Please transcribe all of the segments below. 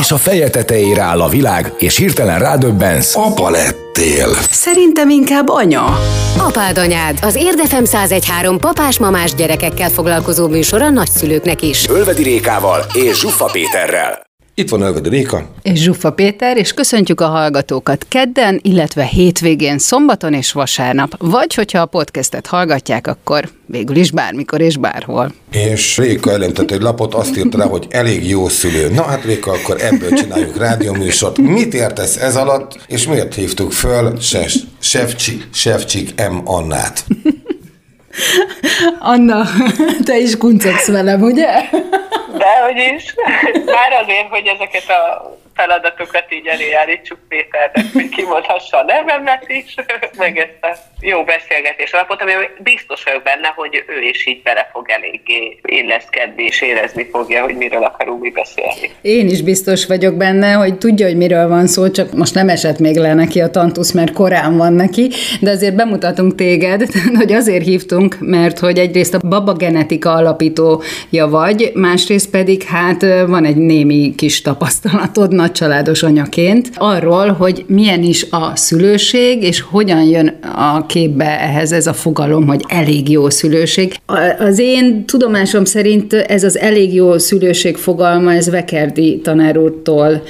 És a feje tetejére áll a világ, és hirtelen rádöbbensz. Apa lettél. Szerintem inkább anya. Apád anyád, az Érdefem 1013 papás-mamás gyerekekkel foglalkozó műsor a nagyszülőknek is. Ölvedi Rékával és Zsuffa Péterrel. Itt van Ölvedi Réka. És Zsuffa Péter, és köszöntjük a hallgatókat kedden, illetve hétvégén, szombaton és vasárnap. Vagy hogyha a podcastet hallgatják, akkor végül is bármikor és bárhol. És Réka elemtett egy lapot, azt írta rá, hogy elég jó szülő. Na hát Réka, akkor ebből csináljuk rádióműsort. Mit értesz ez alatt, és miért hívtuk föl Sefcsik, Sefcsik M. Annát? Anna, te is kuncogsz velem, ugye? Dehogy is. Már azért, hogy ezeket a feladatokat így elé állítsuk Péternek, hogy kimondhassa a nevemet is, meg ezt a jó beszélgetés alapot, ami biztos vagyok benne, hogy ő is így bele fog eléggé illeszkedni, és érezni fogja, hogy miről akarunk mi beszélni. Én is biztos vagyok benne, hogy tudja, hogy miről van szó, csak most nem esett még le neki a tantusz, mert korán van neki, de azért bemutatunk téged, hogy azért hívtunk, mert hogy egyrészt a baba genetika alapítója vagy, másrészt pedig hát van egy némi kis tapasztalatod nagycsaládos anyaként arról, hogy milyen is a szülőség, és hogyan jön a képbe ehhez ez a fogalom, hogy elég jó szülőség. Az én tudomásom szerint ez az elég jó szülőség fogalma, ez Vekerdi tanár úrtól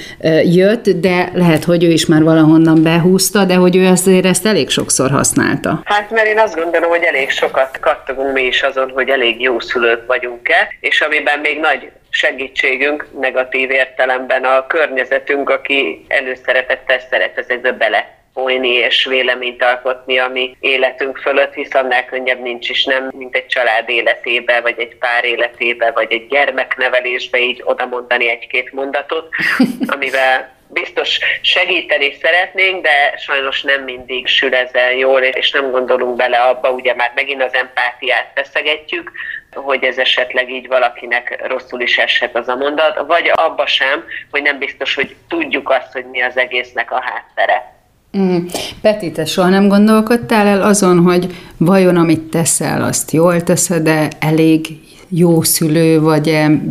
jött, de lehet, hogy ő is már valahonnan behúzta, de hogy ő azért ezt elég sokszor használta. Hát mert én azt gondolom, hogy elég sokat kattogunk mi is azon, hogy elég jó szülők vagyunk-e, és amiben még nagy segítségünk negatív értelemben a környezetünk, aki előszeretettel szeret ezekbe bele folyni és véleményt alkotni a mi életünk fölött, hisz annál könnyebb nincs is nem, mint egy család életébe, vagy egy pár életébe, vagy egy gyermeknevelésbe így oda mondani egy-két mondatot, amivel biztos segíteni szeretnénk, de sajnos nem mindig sül ezzel jól, és nem gondolunk bele abba, ugye már megint az empátiát feszegetjük, hogy ez esetleg így valakinek rosszul is eshet az a mondat, vagy abba sem, hogy nem biztos, hogy tudjuk azt, hogy mi az egésznek a háttere. Mm. Peti, te soha nem gondolkodtál el azon, hogy vajon amit teszel, azt jól teszed, de elég jó szülő vagy-e?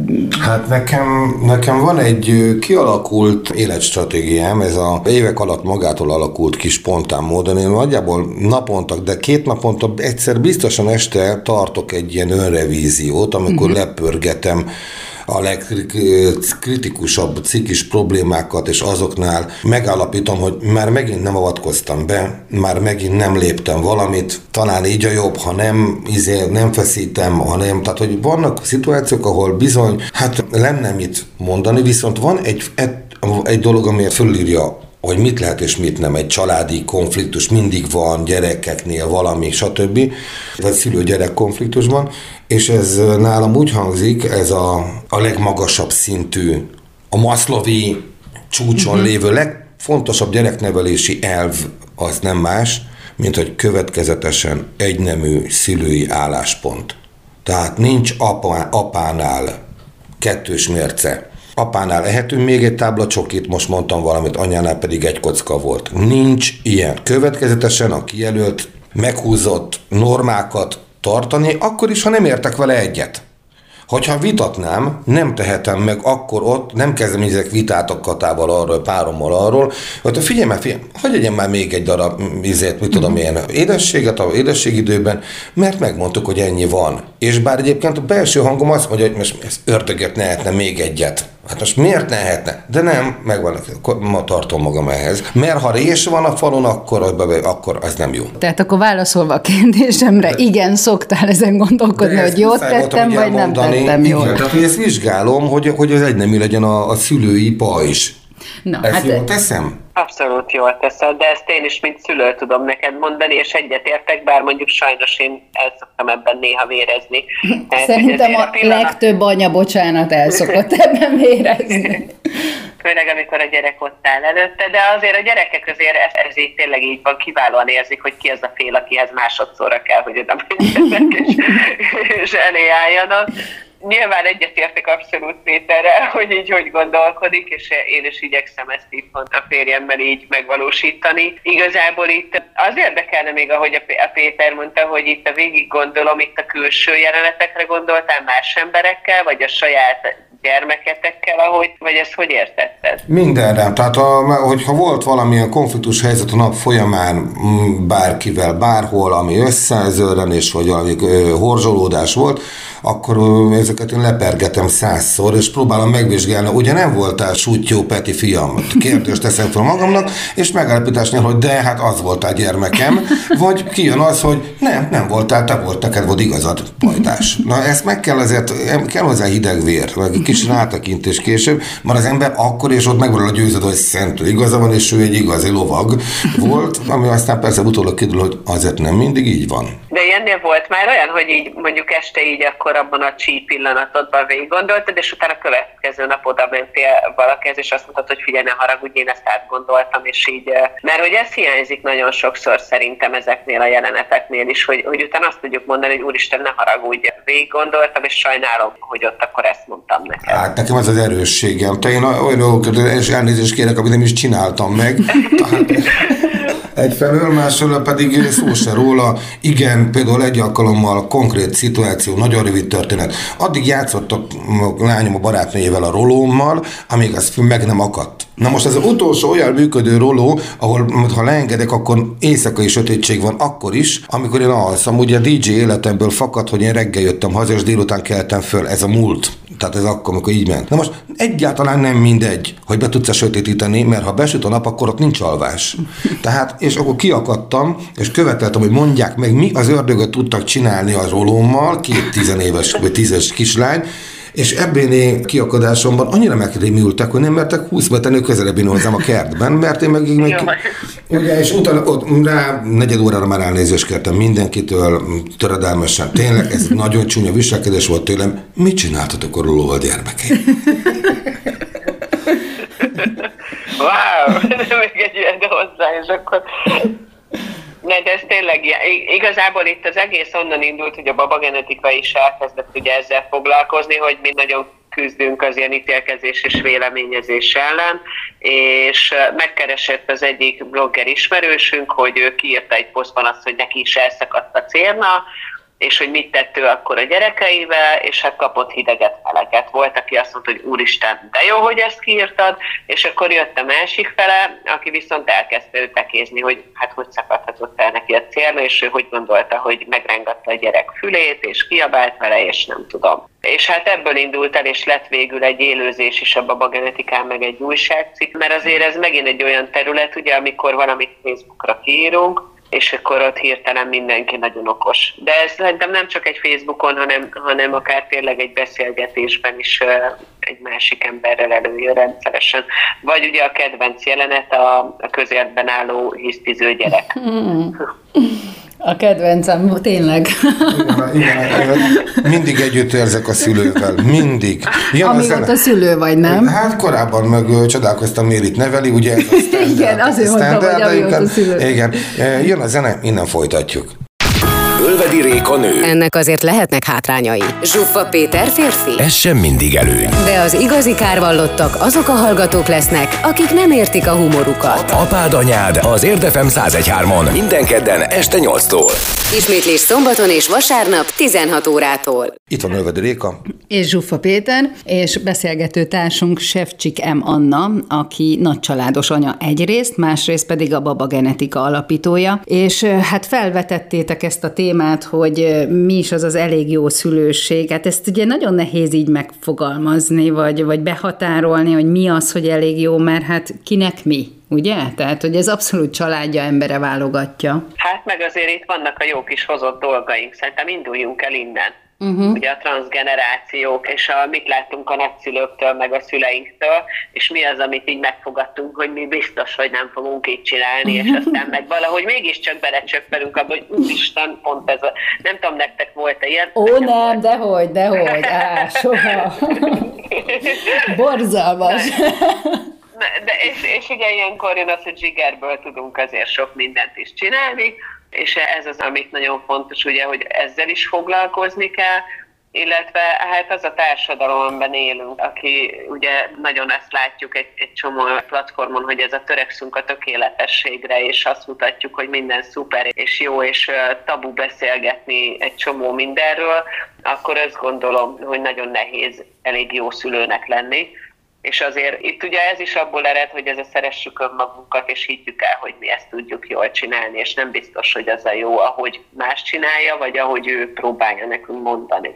Hát nekem, nekem van egy kialakult életstratégiám, ez a évek alatt magától alakult kis spontán módon. Én nagyjából naponta, de két naponta egyszer biztosan este tartok egy ilyen önrevíziót, amikor uh-huh. lepörgetem a legkritikusabb cikis problémákat, és azoknál megállapítom, hogy már megint nem avatkoztam be, már megint nem léptem valamit, talán így a jobb, ha nem, izé, nem feszítem, ha nem, tehát hogy vannak szituációk, ahol bizony, hát lenne mit mondani, viszont van egy, egy, dolog, ami fölírja hogy mit lehet és mit nem. Egy családi konfliktus mindig van, gyerekeknél valami, stb. Vagy szülő-gyerek konfliktusban, és ez nálam úgy hangzik, ez a, a legmagasabb szintű, a maszlovi csúcson uh-huh. lévő legfontosabb gyereknevelési elv az nem más, mint hogy következetesen egynemű szülői álláspont. Tehát nincs apa, apánál kettős mérce Apánál ehetünk még egy tábla csokit, most mondtam valamit, anyánál pedig egy kocka volt. Nincs ilyen. Következetesen a kijelölt, meghúzott normákat tartani, akkor is, ha nem értek vele egyet. Hogyha vitatnám, nem tehetem meg akkor ott, nem kezdeményezek vitát a katával arról, párommal arról, hogy figyelj már, figyelj, hogy legyen már még egy darab izét, mit tudom én, édességet a édességidőben, mert megmondtuk, hogy ennyi van. És bár egyébként a belső hangom azt mondja, hogy most ezt ördöget lehetne még egyet. Hát most miért ne lehetne? De nem, megvan, ma tartom magam ehhez. Mert ha rés van a falon, akkor, akkor ez nem jó. Tehát akkor válaszolva a kérdésemre, De... igen, szoktál ezen gondolkodni, hogy jót tettem, vagy nem tettem. Igen, tehát ezt vizsgálom, hogy, hogy az egy nem legyen a, a szülői pajzs. Na, ezt hát jól teszem? Abszolút jól teszed, de ezt én is, mint szülő tudom neked mondani, és egyetértek, bár mondjuk sajnos én el szoktam ebben néha vérezni. Szerintem a pillanat... legtöbb anya, bocsánat, el szokott ebben vérezni. Főleg, amikor a gyerek ott áll előtte, de azért a gyerekek azért ez, ez így tényleg így van, kiválóan érzik, hogy ki az a fél, akihez másodszorra kell, hogy oda menjenek és, és elé álljanak nyilván egyetértek abszolút Péterrel, hogy így hogy gondolkodik, és én is igyekszem ezt itt a férjemmel így megvalósítani. Igazából itt az érdekelne még, ahogy a Péter mondta, hogy itt a végig gondolom, itt a külső jelenetekre gondoltál más emberekkel, vagy a saját gyermeketekkel, ahogy, vagy ezt hogy értetted? Mindenre. Tehát, a, hogyha volt valamilyen konfliktus helyzet a nap folyamán mm, bárkivel, bárhol, ami összezörrenés, vagy valami horzsolódás volt, akkor ezeket én lepergetem százszor, és próbálom megvizsgálni. Ugye nem voltál sútyó Peti fiam? Kérdést teszem fel magamnak, és megállapításni, hogy de, hát az voltál gyermekem, vagy kijön az, hogy nem, nem voltál, te volt, neked volt igazad, pajtás. Na ezt meg kell azért, kell hozzá hideg vér, meg egy kis rátekintés később, mert az ember akkor és ott megvan a győződ, hogy szentő igaza van, és ő egy igazi lovag volt, ami aztán persze utólag kiderül, hogy azért nem mindig így van. De ilyennél volt már olyan, hogy így mondjuk este így akkor abban a csí pillanatodban végig gondoltad, és utána a következő nap oda mentél valakihez, és azt mondtad, hogy figyelj, ne haragudj, én ezt átgondoltam, és így, mert hogy ez hiányzik nagyon sokszor szerintem ezeknél a jeleneteknél is, hogy, hogy utána azt tudjuk mondani, hogy úristen, ne haragudj, végig gondoltam, és sajnálom, hogy ott akkor ezt mondtam neked. Hát nekem ez az erősségem. Te én olyan és elnézést kérek, amit nem is csináltam meg. Egyfelől, másfelől pedig szó se róla. Igen, például egy alkalommal konkrét szituáció, nagyon rövid történet. Addig játszott a lányom a barátnőjével a rolómmal, amíg az meg nem akadt. Na most ez az utolsó olyan működő roló, ahol ha leengedek, akkor éjszakai sötétség van akkor is, amikor én alszom. Ugye a DJ életemből fakad, hogy én reggel jöttem haza, és délután keltem föl. Ez a múlt. Tehát ez akkor, amikor így ment. Na most egyáltalán nem mindegy, hogy be tudsz-e sötétíteni, mert ha besüt a nap, akkor ott nincs alvás. Tehát, és akkor kiakadtam, és követeltem, hogy mondják meg, mi az ördögöt tudtak csinálni a rolómmal, két tizenéves vagy tízes kislány, és ebbéni kiakadásomban annyira megrémültek, hogy nem mertek 20 méternél közelebb hozzám a kertben, mert én meg, meg ugye, és utána ott rá negyed órára már elnézést kértem mindenkitől, töredelmesen. Tényleg ez nagyon csúnya viselkedés volt tőlem. Mit csináltatok a rólóval gyermekeim? Wow, még egy ilyen hozzá, és akkor ne, de ez tényleg. Igazából itt az egész onnan indult, hogy a babagenetika is elkezdett ugye ezzel foglalkozni, hogy mi nagyon küzdünk az ilyen ítélkezés és véleményezés ellen, és megkeresett az egyik blogger ismerősünk, hogy ő kiírta egy posztban azt, hogy neki is elszakadt a cérna, és hogy mit tett ő akkor a gyerekeivel, és hát kapott hideget, meleget. Volt, aki azt mondta, hogy úristen, de jó, hogy ezt kiírtad, és akkor jött a másik fele, aki viszont elkezdte őt tekézni, hogy hát hogy szakadhatott el neki a célna, és ő hogy gondolta, hogy megrengatta a gyerek fülét, és kiabált vele, és nem tudom. És hát ebből indult el, és lett végül egy élőzés is a babagenetikán, meg egy újságcikk, mert azért ez megint egy olyan terület, ugye, amikor valamit Facebookra kiírunk, és akkor ott hirtelen mindenki nagyon okos. De ez szerintem nem csak egy Facebookon, hanem, hanem akár tényleg egy beszélgetésben is egy másik emberrel előjön rendszeresen. Vagy ugye a kedvenc jelenet a, a közértben álló hisztiző gyerek. A kedvencem, tényleg. Igen, igen, mindig együtt érzek a szülővel, mindig. Jön Amióta a szülő vagy, nem? Hát korábban meg csodálkoztam, miért itt neveli, ugye ez a standard, Igen, azért mondtam, hogy amióta szülő. Igen, jön a zene, innen folytatjuk. Ölvedi Réka nő. Ennek azért lehetnek hátrányai. Zsuffa Péter férfi. Ez sem mindig előny. De az igazi kárvallottak azok a hallgatók lesznek, akik nem értik a humorukat. Apád anyád az Érdefem 1013-on minden kedden este 8-tól. Ismétlés szombaton és vasárnap 16 órától. Itt van Ölvedi Réka. És Zsuffa Péter, és beszélgető társunk Sefcsik M. Anna, aki nagycsaládos anya egyrészt, másrészt pedig a Baba Genetika alapítója, és hát felvetettétek ezt a témát, hogy mi is az az elég jó szülőség. Hát ezt ugye nagyon nehéz így megfogalmazni, vagy, vagy behatárolni, hogy mi az, hogy elég jó, mert hát kinek mi ugye? Tehát, hogy ez abszolút családja embere válogatja. Hát meg azért itt vannak a jó kis hozott dolgaink, szerintem induljunk el innen. Uh-huh. Ugye a transgenerációk, és a, mit láttunk a nagyszülőktől, meg a szüleinktől, és mi az, amit így megfogadtunk, hogy mi biztos, hogy nem fogunk így csinálni, uh-huh. és aztán meg valahogy mégiscsak belecsöppelünk abba, hogy úristen, pont ez a... Nem tudom, nektek volt-e ilyen? Ó, nem, volt. dehogy, dehogy, á, soha. Borzalmas. De, és, és ugye ilyenkor jön az, hogy zsigerből tudunk azért sok mindent is csinálni, és ez az, amit nagyon fontos, ugye, hogy ezzel is foglalkozni kell, illetve hát az a társadalom, amiben élünk, aki ugye nagyon ezt látjuk egy, egy csomó platformon, hogy ez a törekszünk a tökéletességre, és azt mutatjuk, hogy minden szuper és jó, és tabu beszélgetni egy csomó mindenről, akkor azt gondolom, hogy nagyon nehéz elég jó szülőnek lenni és azért itt ugye ez is abból ered, hogy ez a szeressük önmagunkat, és higgyük el, hogy mi ezt tudjuk jól csinálni, és nem biztos, hogy az a jó, ahogy más csinálja, vagy ahogy ő próbálja nekünk mondani.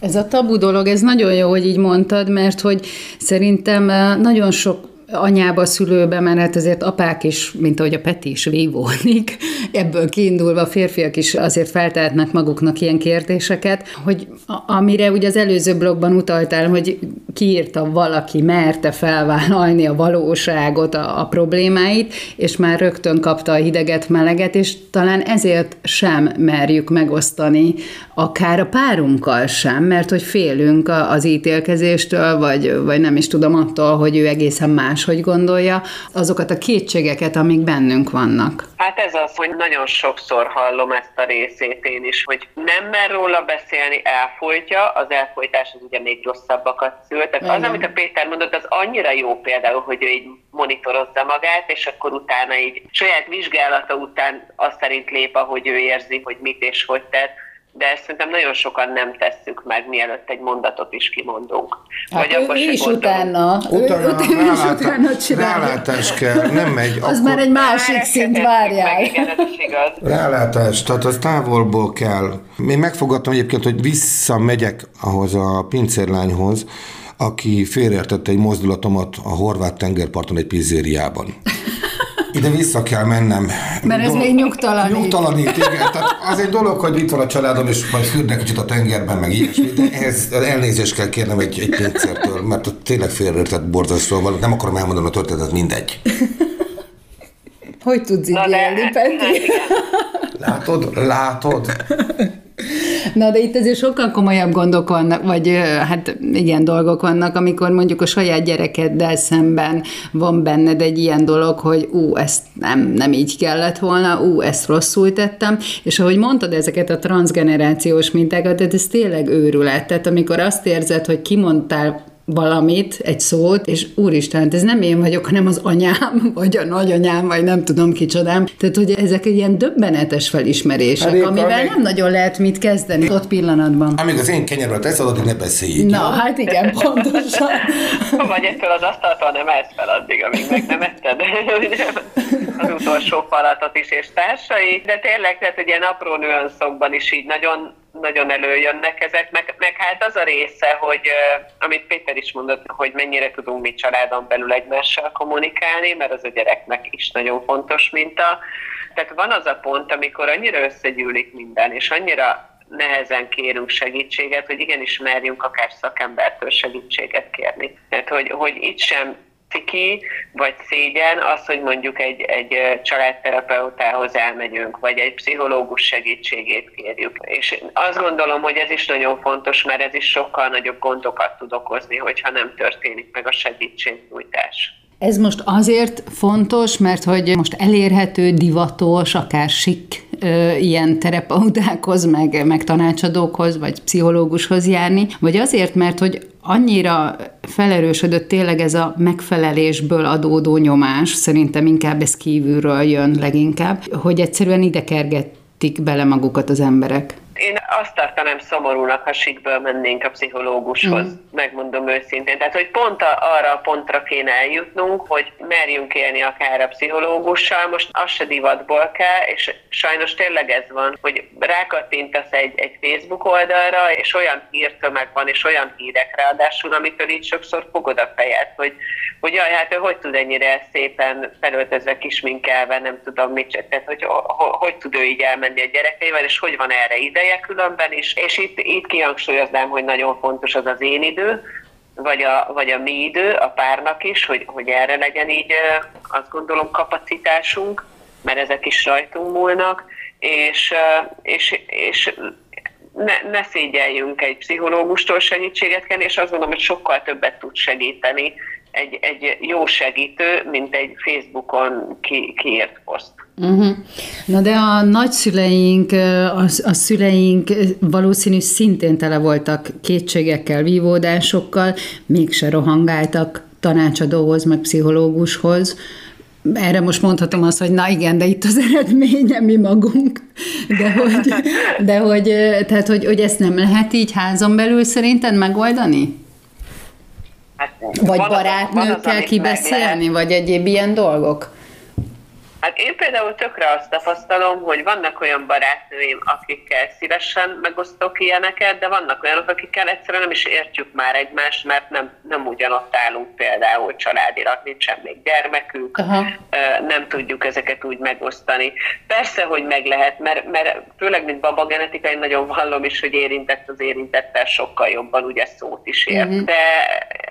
Ez a tabu dolog, ez nagyon jó, hogy így mondtad, mert hogy szerintem eh, nagyon sok anyába, szülőbe, mert azért apák is, mint ahogy a Peti is vívódik, ebből kiindulva férfiak is azért feltehetnek maguknak ilyen kérdéseket, hogy amire ugye az előző blogban utaltál, hogy kiírta valaki, merte felvállalni a valóságot, a, a problémáit, és már rögtön kapta a hideget, meleget, és talán ezért sem merjük megosztani, akár a párunkkal sem, mert hogy félünk az ítélkezéstől, vagy, vagy nem is tudom attól, hogy ő egészen más máshogy gondolja, azokat a kétségeket, amik bennünk vannak. Hát ez az, hogy nagyon sokszor hallom ezt a részét én is, hogy nem mer róla beszélni, elfolytja, az elfolytás az ugye még rosszabbakat szül. Tehát Igen. az, amit a Péter mondott, az annyira jó például, hogy ő így monitorozza magát, és akkor utána így saját vizsgálata után azt szerint lép, ahogy ő érzi, hogy mit és hogy tett de ezt szerintem nagyon sokan nem tesszük meg, mielőtt egy mondatot is kimondunk. Hát Vagy ő, ő is utána, utána, ő, ő is utána csinálja. Rálátás kell, nem megy. Az akkor... már egy másik szint, várjál. Meg, igen, ez is igaz. Rálátás, tehát az távolból kell. Én megfogadtam egyébként, hogy visszamegyek ahhoz a pincérlányhoz, aki félreértette egy mozdulatomat a horvát tengerparton egy pizzériában ide vissza kell mennem. Mert ez még nyugtalanít. Nyugtalanít, igen. Tehát az egy dolog, hogy itt van a családom, és majd fürdnek kicsit a tengerben, meg ilyesmi, de ehhez elnézést kell kérnem egy, egy pincértől, mert tényleg félreértett borzasztó, nem akarom elmondani a történetet, mindegy. Hogy tudsz így élni, Peti? Látod? Látod? Na, de itt azért sokkal komolyabb gondok vannak, vagy hát igen, dolgok vannak, amikor mondjuk a saját gyerekeddel szemben van benned egy ilyen dolog, hogy ú, ezt nem, nem így kellett volna, ú, ezt rosszul tettem, és ahogy mondtad ezeket a transgenerációs mintákat, ez tényleg őrület. Tehát amikor azt érzed, hogy kimondtál valamit, egy szót, és úristen, ez nem én vagyok, hanem az anyám, vagy a nagyanyám, vagy nem tudom kicsodám. Tehát, hogy ezek ilyen döbbenetes felismerések, hát amivel amíg... nem nagyon lehet mit kezdeni ott pillanatban. Amíg az én kenyerről tesz, addig ne beszélj. Na, jó? hát igen, pontosan. vagy ettől az asztaltól nem ezt fel addig, amíg meg nem etted az utolsó falatot is és társai, de tényleg, tehát ugye apró nüanszokban is így nagyon nagyon előjönnek ezek, meg, meg hát az a része, hogy amit Péter is mondott, hogy mennyire tudunk mi családon belül egymással kommunikálni, mert az a gyereknek is nagyon fontos minta. Tehát van az a pont, amikor annyira összegyűlik minden, és annyira nehezen kérünk segítséget, hogy igenis merjünk akár szakembertől segítséget kérni. Tehát, hogy, hogy itt sem ciki, vagy szégyen az, hogy mondjuk egy, egy családterapeutához elmegyünk, vagy egy pszichológus segítségét kérjük. És azt gondolom, hogy ez is nagyon fontos, mert ez is sokkal nagyobb gondokat tud okozni, hogyha nem történik meg a segítségnyújtás. Ez most azért fontos, mert hogy most elérhető, divatos, akár sik ilyen terapeutákhoz, meg, meg tanácsadókhoz, vagy pszichológushoz járni, vagy azért, mert hogy annyira felerősödött tényleg ez a megfelelésből adódó nyomás, szerintem inkább ez kívülről jön leginkább, hogy egyszerűen ide kergettik bele magukat az emberek. Én azt tartanám szomorúnak, ha sikből mennénk a pszichológushoz, mm. megmondom őszintén. Tehát, hogy pont a, arra a pontra kéne eljutnunk, hogy merjünk élni akár a pszichológussal, most az se divatból kell, és sajnos tényleg ez van, hogy rákattintasz egy, egy Facebook oldalra, és olyan hírtömeg van, és olyan hírek ráadásul, amitől így sokszor fogod a fejed, hogy, hogy jaj, hát ő hogy tud ennyire szépen felöltözve kisminkelve, nem tudom mit, tehát hogy, hogy, hogy tud ő így elmenni a gyerekeivel, és hogy van erre ide ideje különben is, és itt, itt kihangsúlyoznám, hogy nagyon fontos az az én idő, vagy a, vagy a mi idő, a párnak is, hogy, hogy erre legyen így azt gondolom kapacitásunk, mert ezek is rajtunk múlnak, és, és, és ne, ne szégyeljünk egy pszichológustól segítséget kérni, és azt gondolom, hogy sokkal többet tud segíteni egy, egy jó segítő, mint egy Facebookon ki, kiírt poszt. Uh-huh. Na de a nagyszüleink, a, a szüleink valószínű szintén tele voltak kétségekkel, vívódásokkal, mégse rohangáltak tanácsadóhoz, meg pszichológushoz. Erre most mondhatom azt, hogy na igen, de itt az eredménye mi magunk. De hogy, de hogy, tehát, hogy, hogy ezt nem lehet így házon belül szerinted megoldani? Hát, vagy barátnőkkel kibeszélni, vagy egyéb ilyen dolgok? Hát én például tökre azt tapasztalom, hogy vannak olyan barátnőim, akikkel szívesen megosztok ilyeneket, de vannak olyanok, akikkel egyszerűen nem is értjük már egymást, mert nem, nem ugyanott állunk például családilag, nincsen még gyermekük, Aha. nem tudjuk ezeket úgy megosztani. Persze, hogy meg lehet, mert, mert főleg, mint baba genetika, én nagyon vallom is, hogy érintett az érintettel sokkal jobban ugye szót is ért. Uh-huh. De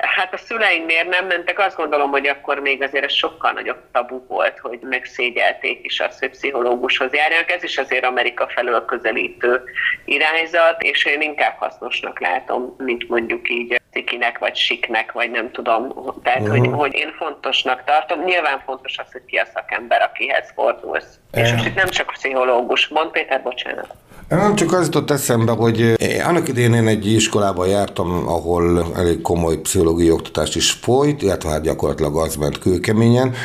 hát a szüleim miért nem mentek, azt gondolom, hogy akkor még azért ez sokkal nagyobb tabu volt, hogy megszép szégyelték is azt, hogy pszichológushoz járjanak. Ez is azért Amerika felől közelítő irányzat, és én inkább hasznosnak látom, mint mondjuk így cikinek, vagy siknek, vagy nem tudom. Tehát, uh-huh. hogy, hogy én fontosnak tartom. Nyilván fontos az, hogy ki a szakember, akihez fordulsz. Uh-huh. És most itt nem csak pszichológus. Mond Péter, bocsánat. Nem csak az jutott eszembe, hogy annak idén én egy iskolába jártam, ahol elég komoly pszichológiai oktatás is folyt, illetve hát gyakorlatilag az ment kőkeményen,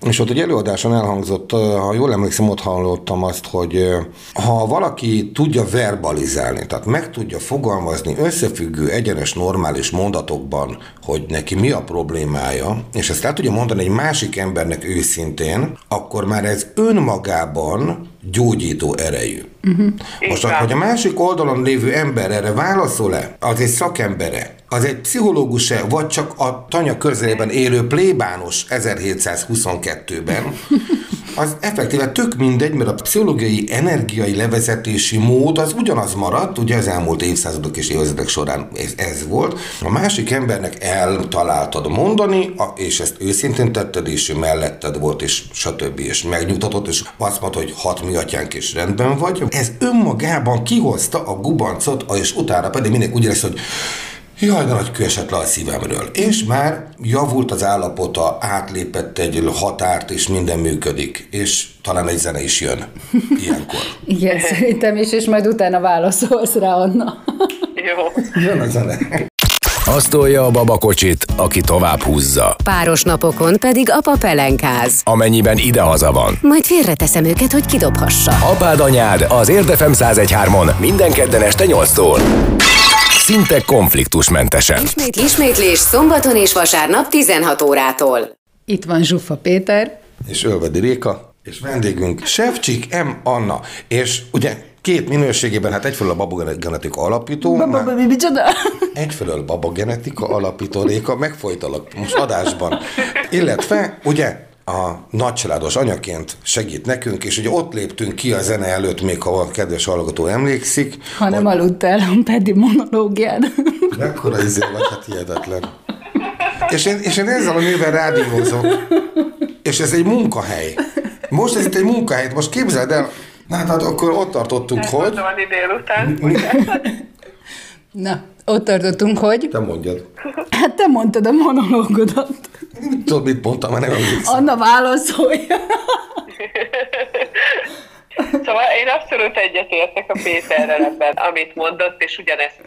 és ott egy előadáson elhangzott, ha jól emlékszem, ott hallottam azt, hogy ha valaki tudja verbalizálni, tehát meg tudja fogalmazni összefüggő, egyenes, normális mondatokban, hogy neki mi a problémája, és ezt el tudja mondani egy másik embernek őszintén, akkor már ez önmagában gyógyító erejű. Uh-huh. Most, hogy a másik oldalon lévő ember erre válaszol-e, az egy szakembere, az egy pszichológus-e, vagy csak a tanya közelében élő plébános 1722-ben, az effektíve tök mindegy, mert a pszichológiai energiai levezetési mód az ugyanaz maradt, ugye az elmúlt évszázadok és évtizedek során ez, ez volt. A másik embernek eltaláltad mondani, és ezt őszintén tetted, és melletted volt, és stb. és megnyugtatott, és azt mondta, hogy hat mi atyánk is rendben vagy. Ez önmagában kihozta a gubancot, és utána pedig mindenki úgy lesz, hogy Jaj, de nagy kő esett le a szívemről. És már javult az állapota, átlépett egy határt, és minden működik. És talán egy zene is jön ilyenkor. Igen, szerintem is, és majd utána válaszolsz rá, Anna. Jó. Jön a zene. Azt tolja a babakocsit, aki tovább húzza. Páros napokon pedig apa pelenkáz. Amennyiben idehaza van. Majd félreteszem őket, hogy kidobhassa. Apád anyád az Érdefem 1013-on minden kedden este 8-tól szinte konfliktusmentesen. Ismét, ismétlés szombaton és vasárnap 16 órától. Itt van Zsuffa Péter. És Ölvedi Réka. És vendégünk Sevcsik M. Anna. És ugye két minőségében, hát egyfelől a babogenetika alapító. Baba, micsoda? Egyfelől babogenetika alapító Réka, megfolytalak most adásban. Illetve, ugye, a nagycsaládos anyaként segít nekünk, és ugye ott léptünk ki a zene előtt, még ha a kedves hallgató emlékszik. Ha nem hogy... aludtál a Pedi monológiád. Mekkora izé vagy, hát hihetetlen. És én, és én ezzel a nővel rádiózok, és ez egy munkahely. Most ez itt egy munkahely, most képzeld el, na hát akkor ott tartottunk, Ezt hogy... délután. Na, ott tartottunk, hogy... Te mondjad. Hát te mondtad a monológodat. Tudod, mit mondtam, már nem emlékszem. Anna válaszolja. Szóval én abszolút egyetértek a Péterrel ebben, amit mondott, és ugyanezt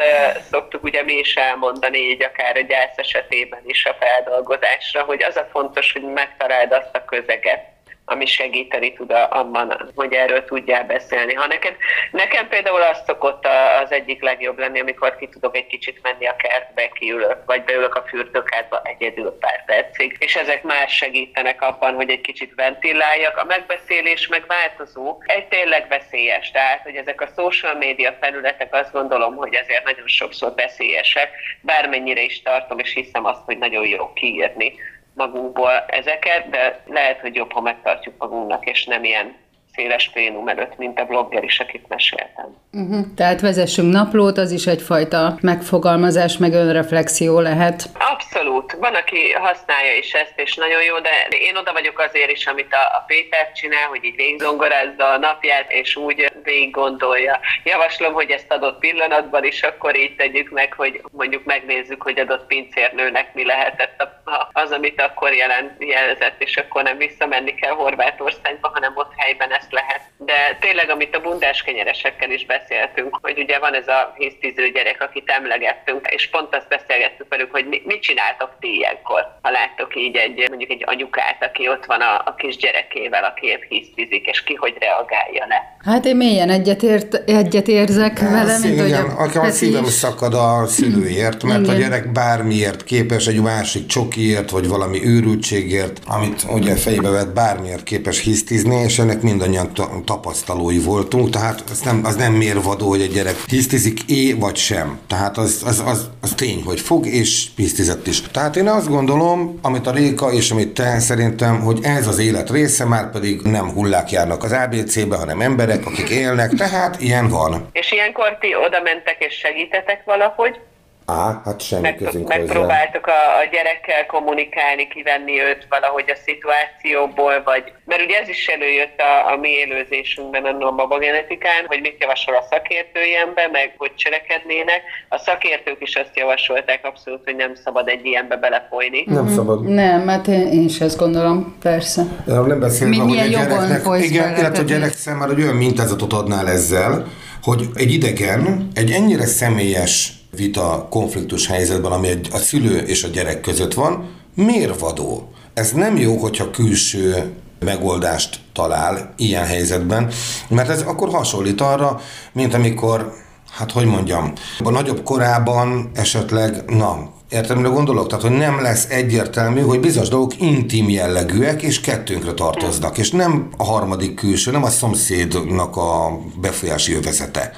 szoktuk ugye mi is elmondani, így akár a gyász esetében is a feldolgozásra, hogy az a fontos, hogy megtaláld azt a közeget, ami segíteni tud abban, hogy erről tudjál beszélni. Ha neked, nekem például az szokott az egyik legjobb lenni, amikor ki tudok egy kicsit menni a kertbe, kiülök, vagy beülök a fürdőkádba egyedül pár percig, és ezek már segítenek abban, hogy egy kicsit ventiláljak. A megbeszélés meg változó, egy tényleg veszélyes, tehát hogy ezek a social media felületek azt gondolom, hogy ezért nagyon sokszor veszélyesek, bármennyire is tartom, és hiszem azt, hogy nagyon jó kiírni magunkból ezeket, de lehet, hogy jobb, ha megtartjuk magunknak, és nem ilyen széles plénum előtt, mint a blogger is, akit meséltem. Uh-huh. Tehát vezessünk naplót, az is egyfajta megfogalmazás, meg önreflexió lehet. Abszolút. Van, aki használja is ezt, és nagyon jó, de én oda vagyok azért is, amit a, a Péter csinál, hogy így végzongorázza a napját, és úgy végig gondolja. Javaslom, hogy ezt adott pillanatban is akkor így tegyük meg, hogy mondjuk megnézzük, hogy adott pincérnőnek mi lehetett az az, amit akkor jelen, jelzett, és akkor nem visszamenni kell Horvátországba, hanem ott helyben ezt lehet. De tényleg, amit a bundás kenyeresekkel is beszéltünk, hogy ugye van ez a hisztiző gyerek, akit emlegettünk, és pont azt beszélgettük velük, hogy mit csináltok ti ilyenkor, ha láttok így egy, mondjuk egy anyukát, aki ott van a, a kis gyerekével, aki épp hisztizik, és ki hogy reagálja le. Hát én mélyen egyetért, egyet érzek vele, mint igen, hogy a, a szívem szakad a szülőért, mert igen. a gyerek bármiért képes, egy másik csokiért, vagy valami őrültségért, amit ugye fejbe vett, bármiért képes hisztizni, és ennek mindannyian tapasztalói voltunk, tehát az nem, az nem mérvadó, hogy egy gyerek hisztizik é vagy sem. Tehát az, az, az, az tény, hogy fog és hisztizett is. Tehát én azt gondolom, amit a Réka és amit te szerintem, hogy ez az élet része, már pedig nem hullák járnak az ABC-be, hanem emberek, akik élnek, tehát ilyen van. És ilyenkor ti oda mentek és segítetek valahogy? Á, hát semmi Meg, közünk Megpróbáltuk a, a gyerekkel kommunikálni, kivenni őt valahogy a szituációból, vagy mert ugye ez is előjött a, a mi élőzésünkben a babagenetikán, hogy mit javasol a szakértői ember, meg hogy cselekednének. A szakértők is azt javasolták abszolút, hogy nem szabad egy ilyenbe belefolyni. Nem mm-hmm. szabad. Nem, mert én, én is ezt gondolom, persze. Nem, nem beszélve, hogy a gyereknek, igen, illetve a gyerek számára egy olyan mintázatot adnál ezzel, hogy egy idegen, egy ennyire személyes vita, konfliktus helyzetben, ami a szülő és a gyerek között van, mérvadó. Ez nem jó, hogyha külső megoldást talál ilyen helyzetben, mert ez akkor hasonlít arra, mint amikor, hát hogy mondjam, a nagyobb korában esetleg, na, Értem, gondolok? Tehát, hogy nem lesz egyértelmű, hogy bizonyos dolgok intim jellegűek, és kettőnkre tartoznak, és nem a harmadik külső, nem a szomszédnak a befolyási övezete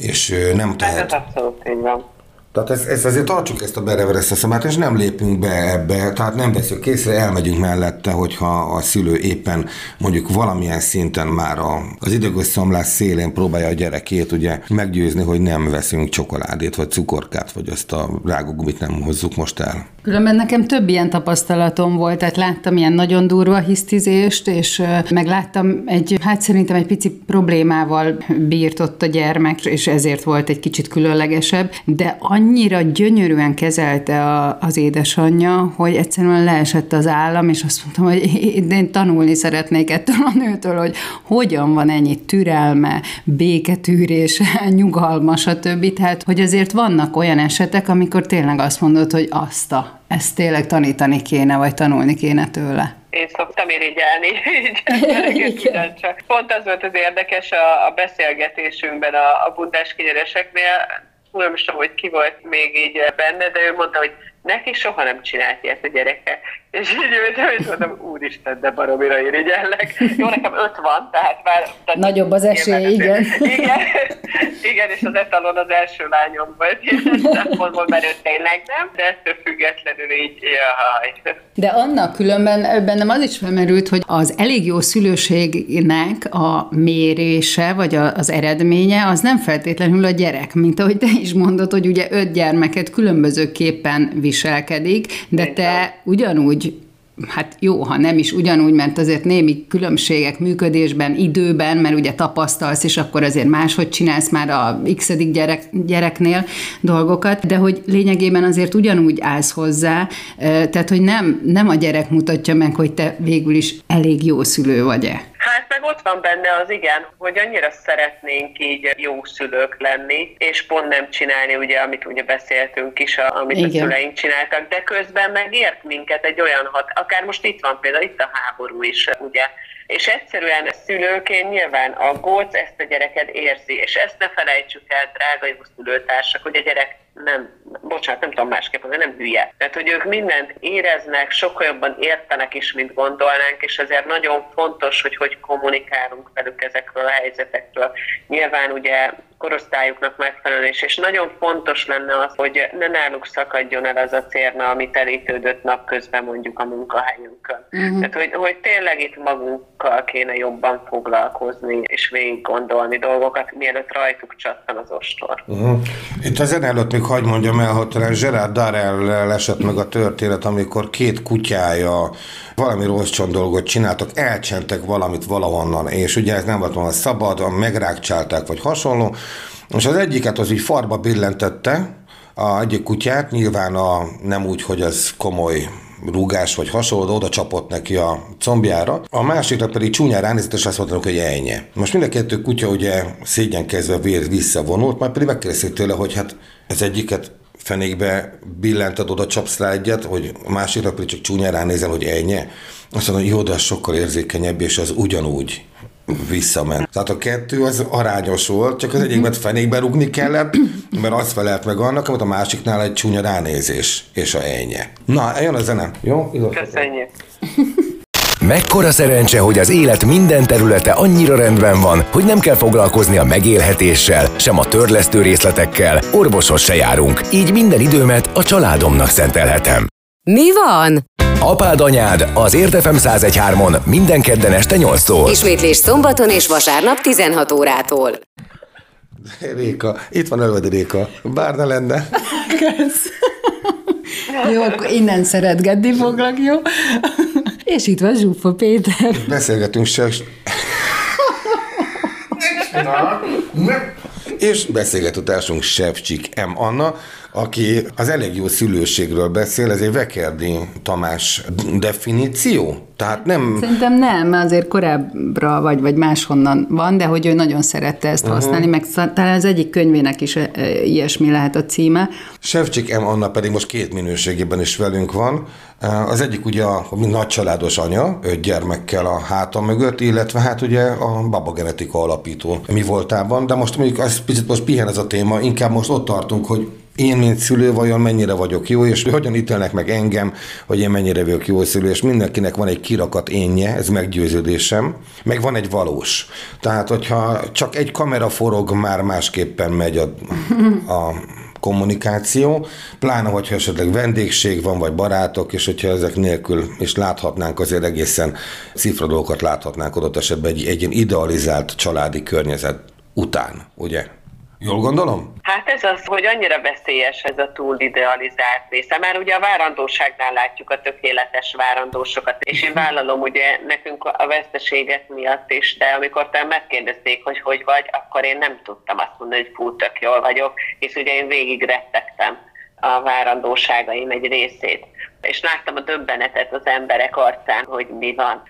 és nem tehet. Ez abszolút így van. Tehát ez, ez azért tartsuk ezt a berevereszt szemát, és nem lépünk be ebbe, tehát nem veszünk készre, elmegyünk mellette, hogyha a szülő éppen mondjuk valamilyen szinten már a, az idegös szomlás szélén próbálja a gyerekét ugye meggyőzni, hogy nem veszünk csokoládét, vagy cukorkát, vagy azt a rágógumit nem hozzuk most el. Különben nekem több ilyen tapasztalatom volt, tehát láttam ilyen nagyon durva hisztizést, és meg láttam egy, hát szerintem egy pici problémával bírt ott a gyermek, és ezért volt egy kicsit különlegesebb, de annyira gyönyörűen kezelte a, az édesanyja, hogy egyszerűen leesett az állam, és azt mondtam, hogy én tanulni szeretnék ettől a nőtől, hogy hogyan van ennyi türelme, béketűrése, nyugalma, stb. Tehát, hogy azért vannak olyan esetek, amikor tényleg azt mondod, hogy azt a ezt tényleg tanítani kéne, vagy tanulni kéne tőle. Én szoktam irigyelni, így csak. Pont az volt az érdekes a, a beszélgetésünkben a, a bundás kinyereseknél, nem is tudom, hogy ki volt még így benne, de ő mondta, hogy neki soha nem csinált ilyet a gyereke. És így ültem, és mondom, úristen, de baromira irigyellek. Jó, nekem öt van, tehát már... Tehát Nagyobb az esély, igen. igen. Igen, és az etalon az első lányom volt, ilyen szempontból, mert ő tényleg nem, de ettől függetlenül így, jaj. De annak különben bennem az is felmerült, hogy az elég jó szülőségnek a mérése, vagy az eredménye, az nem feltétlenül a gyerek, mint ahogy te is mondod, hogy ugye öt gyermeket különbözőképpen viselkedik, de te ugyanúgy hát jó, ha nem is ugyanúgy, mert azért némi különbségek működésben, időben, mert ugye tapasztalsz, és akkor azért máshogy csinálsz már a x gyerek, gyereknél dolgokat, de hogy lényegében azért ugyanúgy állsz hozzá, tehát hogy nem, nem a gyerek mutatja meg, hogy te végül is elég jó szülő vagy-e. Hát meg ott van benne az igen, hogy annyira szeretnénk így jó szülők lenni, és pont nem csinálni ugye, amit ugye beszéltünk is, amit igen. a szüleink csináltak, de közben megért minket egy olyan hat, akár most itt van például itt a háború is, ugye, és egyszerűen szülőként nyilván a góc ezt a gyereket érzi, és ezt ne felejtsük el, drága jó szülőtársak, hogy a gyerek nem, bocsánat, nem tudom másképp, de nem hülye. Tehát, hogy ők mindent éreznek, sokkal jobban értenek is, mint gondolnánk, és ezért nagyon fontos, hogy hogy kommunikálunk velük ezekről a helyzetekről. Nyilván ugye korosztályuknak megfelelően is, és nagyon fontos lenne az, hogy ne náluk szakadjon el az a cérna, amit elítődött napközben mondjuk a munkahelyünkön. Uh-huh. Tehát, hogy, hogy tényleg itt magunkkal kéne jobban foglalkozni, és végig gondolni dolgokat, mielőtt rajtuk csattan az ostor. Uh-huh. Itt az előtt még hagyd mondjam el, hogy talán Gerard Darrell esett meg a történet, amikor két kutyája valami rossz dolgot csináltak, elcsentek valamit valahonnan, és ugye ez nem volt volna szabad, megrákcsálták, vagy hasonló, és az egyiket az így farba billentette, a egyik kutyát, nyilván a, nem úgy, hogy ez komoly rúgás vagy hasonló, oda csapott neki a combjára, a másikra pedig csúnyán ránézett, és azt mondta, hogy ennyi. Most mind a kettő kutya ugye szégyenkezve vér visszavonult, majd pedig megkérdezték tőle, hogy hát ez egyiket fenékbe billented, oda csapsz rá egyet, hogy a másikra pedig csak csúnyán ránézel, hogy ennyi. Azt mondom, jó, de az sokkal érzékenyebb, és az ugyanúgy visszament. Tehát a kettő az arányos volt, csak az egyikben fenékbe rugni kellett, mert az felelt meg annak, amit a másiknál egy csúnya ránézés, és a ennyi. Na, jön a zene. Jó? Köszönjük. Mekkora szerencse, hogy az élet minden területe annyira rendben van, hogy nem kell foglalkozni a megélhetéssel, sem a törlesztő részletekkel, orvoshoz se járunk, így minden időmet a családomnak szentelhetem. Mi van? Apád anyád az Érdefem 1013-on minden kedden este 8-tól. Ismétlés szombaton és vasárnap 16 órától. Réka, itt van előd Réka, bár ne lenne. Kösz. Jó, akkor innen szeretgetni foglak, jó? És itt van Zsuffa Péter. Beszélgetünk se... És beszélgető társunk Sevcsik M. Anna, aki az elég jó szülőségről beszél, ez egy Vekerdi Tamás definíció? Tehát nem... Szerintem nem, azért korábbra vagy, vagy máshonnan van, de hogy ő nagyon szerette ezt uh-huh. használni, meg talán az egyik könyvének is e, e, ilyesmi lehet a címe. Sevcsik M. Anna pedig most két minőségében is velünk van. Az egyik ugye a, a nagycsaládos anya, öt gyermekkel a háta mögött, illetve hát ugye a babagenetika alapító mi voltában, de most mondjuk az picit most pihen ez a téma, inkább most ott tartunk, hogy én, mint szülő, vajon mennyire vagyok jó, és hogyan ítélnek meg engem, hogy én mennyire vagyok jó szülő, és mindenkinek van egy kirakat énje, ez meggyőződésem, meg van egy valós. Tehát, hogyha csak egy kamera forog, már másképpen megy a, a kommunikáció, pláne, hogyha esetleg vendégség van, vagy barátok, és hogyha ezek nélkül is láthatnánk azért egészen cifra dolgokat láthatnánk adott esetben egy, egy ilyen idealizált családi környezet után, ugye? Jól gondolom? Hát ez az, hogy annyira veszélyes ez a túl idealizált része. Már ugye a várandóságnál látjuk a tökéletes várandósokat, és én vállalom ugye nekünk a veszteségek miatt is, de amikor te megkérdezték, hogy hogy vagy, akkor én nem tudtam azt mondani, hogy fú, tök jól vagyok, és ugye én végig rettegtem a várandóságaim egy részét és láttam a döbbenetet az emberek arcán, hogy mi van.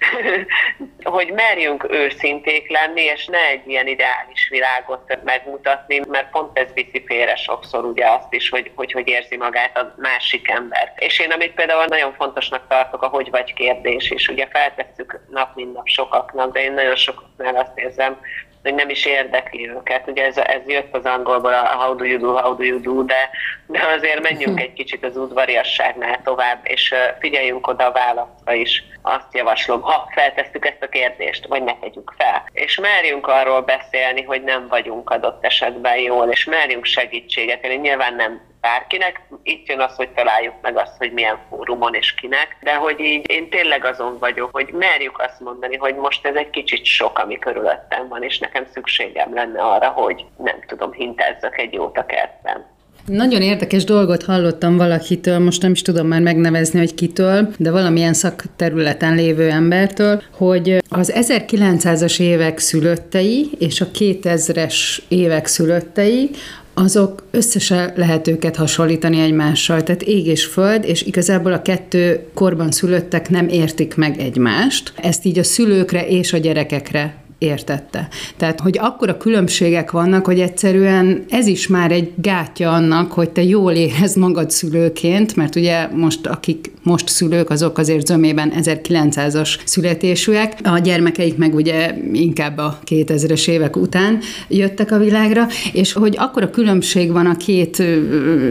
hogy merjünk őszinték lenni, és ne egy ilyen ideális világot megmutatni, mert pont ez viszi félre sokszor ugye azt is, hogy, hogy hogy érzi magát a másik ember. És én amit például nagyon fontosnak tartok, a hogy vagy kérdés, és ugye feltesszük nap mint nap sokaknak, de én nagyon sokaknál azt érzem, hogy nem is érdekli őket. Ugye ez, ez jött az angolból a how do you do, how do you do, de, de azért menjünk egy kicsit az udvariasságnál tovább, és figyeljünk oda a válaszra is. Azt javaslom, ha feltesszük ezt a kérdést, vagy ne tegyük fel. És merjünk arról beszélni, hogy nem vagyunk adott esetben jól, és merjünk segítséget. Én nyilván nem bárkinek. Itt jön az, hogy találjuk meg azt, hogy milyen fórumon és kinek, de hogy így én tényleg azon vagyok, hogy merjük azt mondani, hogy most ez egy kicsit sok, ami körülöttem van, és nekem szükségem lenne arra, hogy nem tudom, hintázzak egy jót a kertben. Nagyon érdekes dolgot hallottam valakitől, most nem is tudom már megnevezni, hogy kitől, de valamilyen szakterületen lévő embertől, hogy az 1900-as évek szülöttei és a 2000-es évek szülöttei azok összesen lehet őket hasonlítani egymással, tehát ég és föld, és igazából a kettő korban szülöttek nem értik meg egymást. Ezt így a szülőkre és a gyerekekre értette. Tehát, hogy akkora különbségek vannak, hogy egyszerűen ez is már egy gátja annak, hogy te jól érezd magad szülőként, mert ugye most, akik most szülők, azok azért zömében 1900-as születésűek, a gyermekeik meg ugye inkább a 2000-es évek után jöttek a világra, és hogy akkora különbség van a két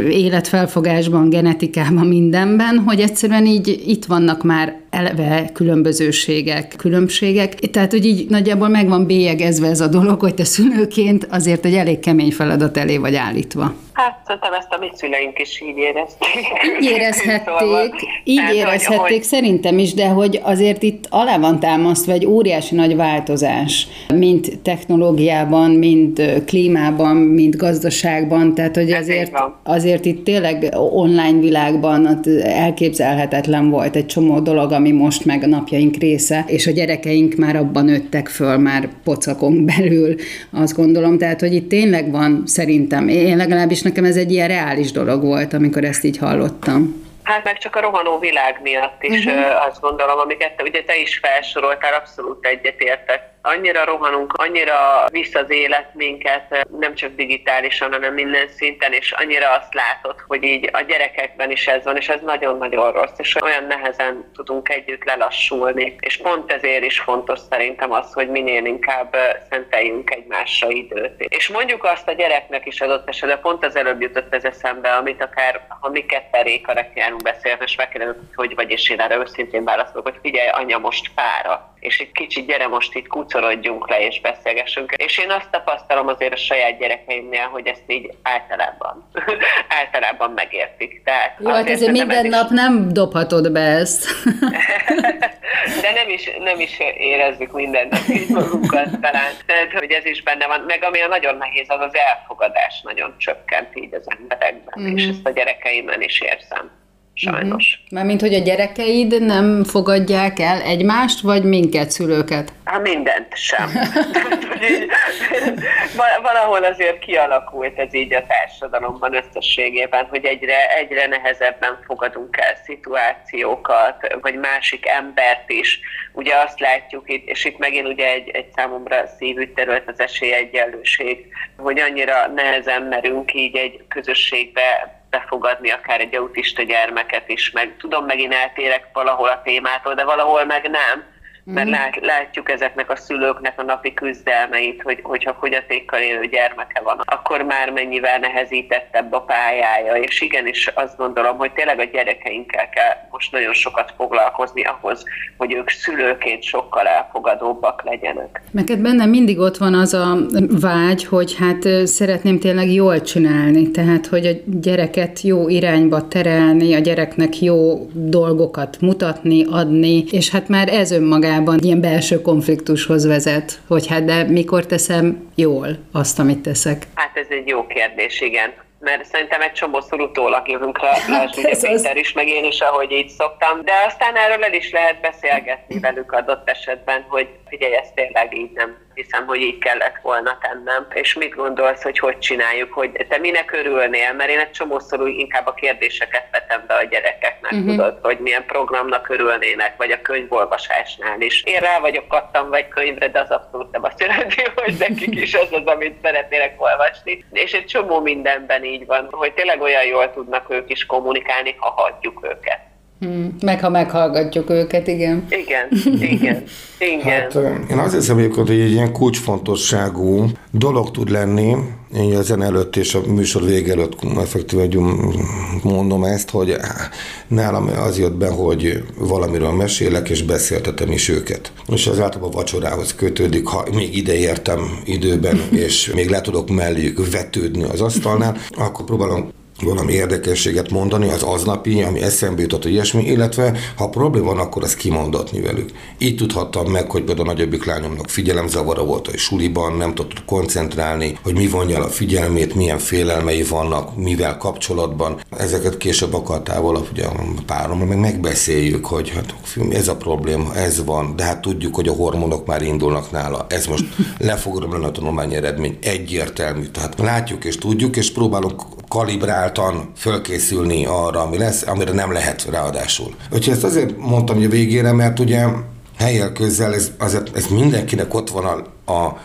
életfelfogásban, genetikában, mindenben, hogy egyszerűen így itt vannak már eleve különbözőségek, különbségek. Tehát, hogy így nagyjából meg van bélyegezve ez a dolog, hogy te szülőként azért egy elég kemény feladat elé vagy állítva. Hát szerintem ezt a mi szüleink is így érezték. Így érezhették, szóval, így hát, érezhették hogy, szerintem is, de hogy azért itt alá van támasztva egy óriási nagy változás, mint technológiában, mint klímában, mint gazdaságban, tehát hogy azért, azért itt tényleg online világban elképzelhetetlen volt egy csomó dolog, ami most meg a napjaink része, és a gyerekeink már abban nőttek föl, már pocakon belül, azt gondolom, tehát hogy itt tényleg van szerintem, én legalábbis nekem ez egy ilyen reális dolog volt, amikor ezt így hallottam. Hát meg csak a rohanó világ miatt is uh-huh. azt gondolom, amiket ugye te is felsoroltál, abszolút egyetértek annyira rohanunk, annyira visz az élet minket, nem csak digitálisan, hanem minden szinten, és annyira azt látod, hogy így a gyerekekben is ez van, és ez nagyon-nagyon rossz, és olyan nehezen tudunk együtt lelassulni. És pont ezért is fontos szerintem az, hogy minél inkább szenteljünk egymásra időt. És mondjuk azt a gyereknek is adott esetben, pont az előbb jutott ez eszembe, amit akár, ha mi ketten Réka járunk beszélni, és megkérdezem, hogy hogy vagy, és én erre őszintén válaszolok, hogy figyelj, anya most fára, és egy kicsit gyere most itt kucorodjunk le és beszélgessünk. És én azt tapasztalom azért a saját gyerekeimnél, hogy ezt így általában, általában megértik. Tehát Jó, hát azért minden nap is... nem dobhatod be ezt. De nem is, nem is érezzük minden nap így magunkat talán. Tehát, hogy ez is benne van. Meg ami a nagyon nehéz, az az elfogadás nagyon csökkent így az emberekben, mm-hmm. és ezt a gyerekeimben is érzem sajnos. Uh-huh. Mármint, hogy a gyerekeid nem fogadják el egymást, vagy minket, szülőket? Hát mindent sem. Valahol azért kialakult ez így a társadalomban összességében, hogy egyre, egyre nehezebben fogadunk el szituációkat, vagy másik embert is. Ugye azt látjuk itt, és itt megint ugye egy, egy számomra szívű terület az esélyegyenlőség, hogy annyira nehezen merünk így egy közösségbe befogadni akár egy autista gyermeket is, meg tudom, megint eltérek valahol a témától, de valahol meg nem mert mhm. lát, látjuk ezeknek a szülőknek a napi küzdelmeit, hogy, hogyha fogyatékkal élő gyermeke van, akkor már mennyivel nehezítettebb a pályája, és igenis azt gondolom, hogy tényleg a gyerekeinkkel kell most nagyon sokat foglalkozni ahhoz, hogy ők szülőként sokkal elfogadóbbak legyenek. Neked benne mindig ott van az a vágy, hogy hát szeretném tényleg jól csinálni, tehát hogy a gyereket jó irányba terelni, a gyereknek jó dolgokat mutatni, adni, és hát már ez önmagában magában ilyen belső konfliktushoz vezet, hogy hát de mikor teszem jól azt, amit teszek? Hát ez egy jó kérdés, igen. Mert szerintem egy csomószor utólag jövünk rá, hát ugye Péter is, meg én is, ahogy így szoktam, de aztán erről el is lehet beszélgetni velük adott esetben, hogy figyelj, ez tényleg így nem hiszem, hogy így kellett volna tennem. És mit gondolsz, hogy hogy csináljuk, hogy te minek örülnél? Mert én egy csomószor úgy inkább a kérdéseket vetem be a gyerekeknek, uh-huh. tudod, hogy milyen programnak örülnének, vagy a könyvolvasásnál is. Én rá vagyok kattam vagy könyvre, de az abszolút nem azt jelenti, hogy nekik is az az, amit szeretnének olvasni. És egy csomó mindenben így van, hogy tényleg olyan jól tudnak ők is kommunikálni, ha hagyjuk őket. Hmm, meg ha meghallgatjuk őket, igen. Igen, igen, igen. Hát, én azt hiszem egyébként, hogy egy ilyen kulcsfontosságú dolog tud lenni, én a zene előtt és a műsor vége előtt effektíven mondom ezt, hogy nálam az jött be, hogy valamiről mesélek, és beszéltetem is őket. És az általában vacsorához kötődik, ha még ide értem időben, és még le tudok melléjük vetődni az asztalnál, akkor próbálom valami érdekességet mondani, az aznapi, ami eszembe jutott, hogy ilyesmi, illetve ha probléma van, akkor ezt kimondatni velük. Így tudhattam meg, hogy például a nagyobbik lányomnak figyelemzavara volt a suliban, nem tudott koncentrálni, hogy mi vonja el a figyelmét, milyen félelmei vannak, mivel kapcsolatban. Ezeket később akartával ugye a párommal meg megbeszéljük, hogy hát ez a probléma, ez van, de hát tudjuk, hogy a hormonok már indulnak nála. Ez most le fog a tanulmány eredmény. Egyértelmű. Tehát látjuk és tudjuk, és próbálunk kalibráltan fölkészülni arra, ami lesz, amire nem lehet ráadásul. Úgyhogy ezt azért mondtam hogy a végére, mert ugye helyel közel ez, azért, ez mindenkinek ott van a, a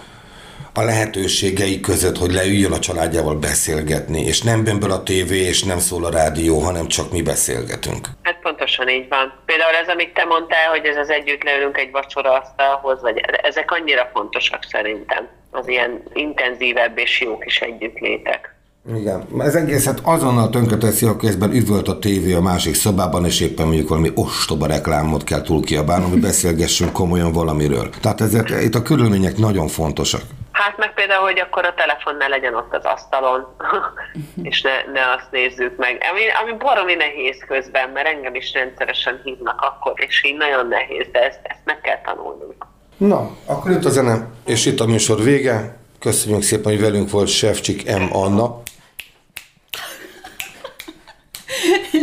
a lehetőségei között, hogy leüljön a családjával beszélgetni, és nem bömböl a tévé, és nem szól a rádió, hanem csak mi beszélgetünk. Hát pontosan így van. Például ez, amit te mondtál, hogy ez az együtt leülünk egy vacsora asztalhoz, vagy ezek annyira fontosak szerintem, az ilyen intenzívebb és jó kis együttlétek. Igen, ez egészet azonnal tönkreteszi, ha közben üvölt a tévé a másik szobában, és éppen mondjuk valami ostoba reklámot kell túl kiabálnom, hogy beszélgessünk komolyan valamiről. Tehát ezért itt a körülmények nagyon fontosak. Hát meg például, hogy akkor a telefon ne legyen ott az asztalon, és ne, ne azt nézzük meg. Ami, ami baromi nehéz közben, mert engem is rendszeresen hívnak akkor, és így nagyon nehéz, de ezt, ezt meg kell tanulnunk. Na, akkor itt a zene, és itt a műsor vége. Köszönjük szépen, hogy velünk volt Sefcsik M. Anna.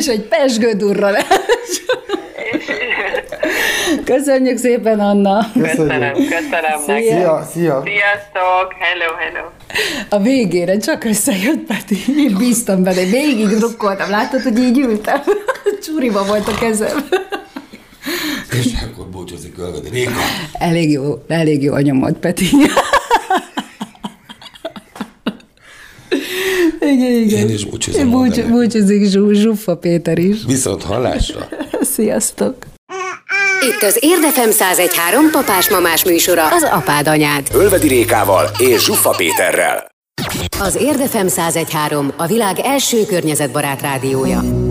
És egy pesgődurralás. Köszönjük szépen, Anna. Köszönöm, köszönöm. Szia, szia. Sziasztok, hello, hello. A végére csak összejött Peti. Én bíztam benne, végig drukkoltam. Látod, hogy így ültem? Csúriba volt a kezem. És akkor búcsúzik Ölvedi Réka. Elég jó, elég jó a nyomod, Peti. Igen, igen. Én is búcsúzom. Búcs, búcsúzik Zsú, Zsuffa Péter is. Viszont hallásra. Sziasztok! Itt az Érdefem 1013 papás-mamás műsora, az apád anyád. Ölvedi Rékával és Zsuffa Péterrel. Az Érdefem 1013 a világ első környezetbarát rádiója.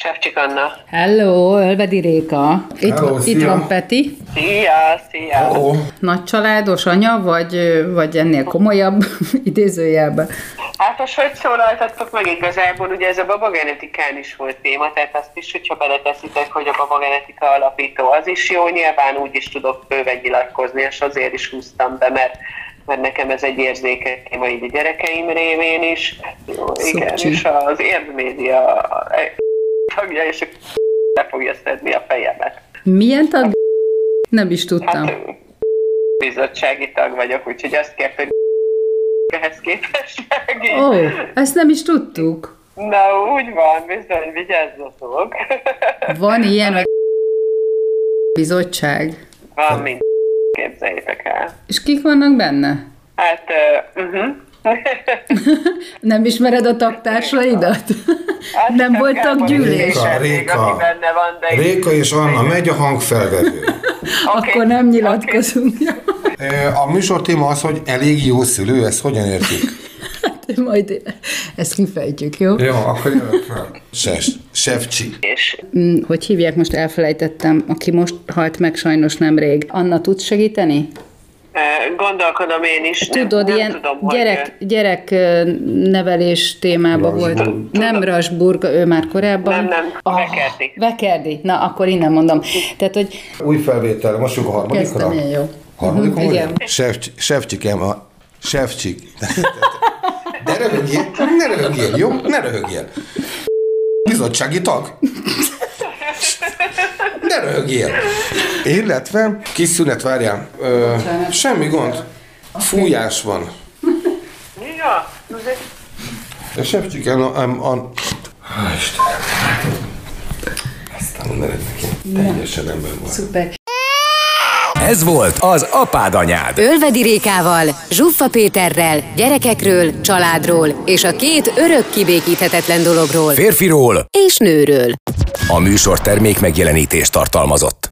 Sefcsik Anna. Hello, Ölvedi Réka. Itt, Hello, itt van Peti. Szia, szia. Ó, Nagy családos anya, vagy, vagy ennél komolyabb idézőjelben? Hát most hogy szólaltattok meg igazából, ugye ez a babagenetikán is volt téma, tehát azt is, hogyha beleteszitek, hogy a babagenetika alapító, az is jó, nyilván úgy is tudok bőven nyilatkozni, és azért is húztam be, mert mert nekem ez egy érzékeny téma így a gyerekeim révén is. Jó, igen, Szupcsi. és az érdmédia tagja, és le fogja szedni a fejemet. Milyen tag? Nem is tudtam. Hát bizottsági tag vagyok, úgyhogy azt kért, hogy ehhez képest. Ó, ezt nem is tudtuk. Na, úgy van, bizony, vigyázzatok. Van ilyen, hogy bizottság. Van mind képzeljétek el. És kik vannak benne? Hát, uh, uh-huh. Nem ismered a tagtársaidat? Hát Nem volt taggyűlés? Réka, Réka. Réka és Anna, megy a hangfelvevő. Oké. Akkor nem nyilatkozunk. A műsor téma az, hogy elég jó szülő, ezt hogyan értjük? Majd ezt kifejtjük, jó? Jó, akkor jövök fel. Ses, Sefcsi. És Mm, Hogy hívják, most elfelejtettem, aki most halt meg sajnos nemrég. Anna, tudsz segíteni? Gondolkodom én is. nem- Tudod, nem, ilyen tudom, gyerek, hogy... gyerek ö, nevelés témában volt. Nem Rasburg, ő már korábban. Nem, nem, Vekerdi. Vekerdi. Na, akkor innen mondom. Tehát, hogy Új felvétel, most a harmadikra. kezdtem, jó. Mhm, vagyok? Igen. Sefcs- Sefcsikem, a Sefcsik. De röhögjél, ne röhögjél, jó? Ne röhögjél. Bizottsági tag. Ne röhögjél. Illetve, kis szünet, várjál. Ö, semmi gond. Fújás van. Ja, azért A Sefcsikem, a... a, a Há, Istenem. Aztán mondanod neki. Teljesen ember van. Szuper. Ez volt az apád anyád. Ölvedi Rékával, Zsuffa Péterrel, gyerekekről, családról és a két örök kibékíthetetlen dologról Férfiról és nőről. A műsor termék megjelenítést tartalmazott.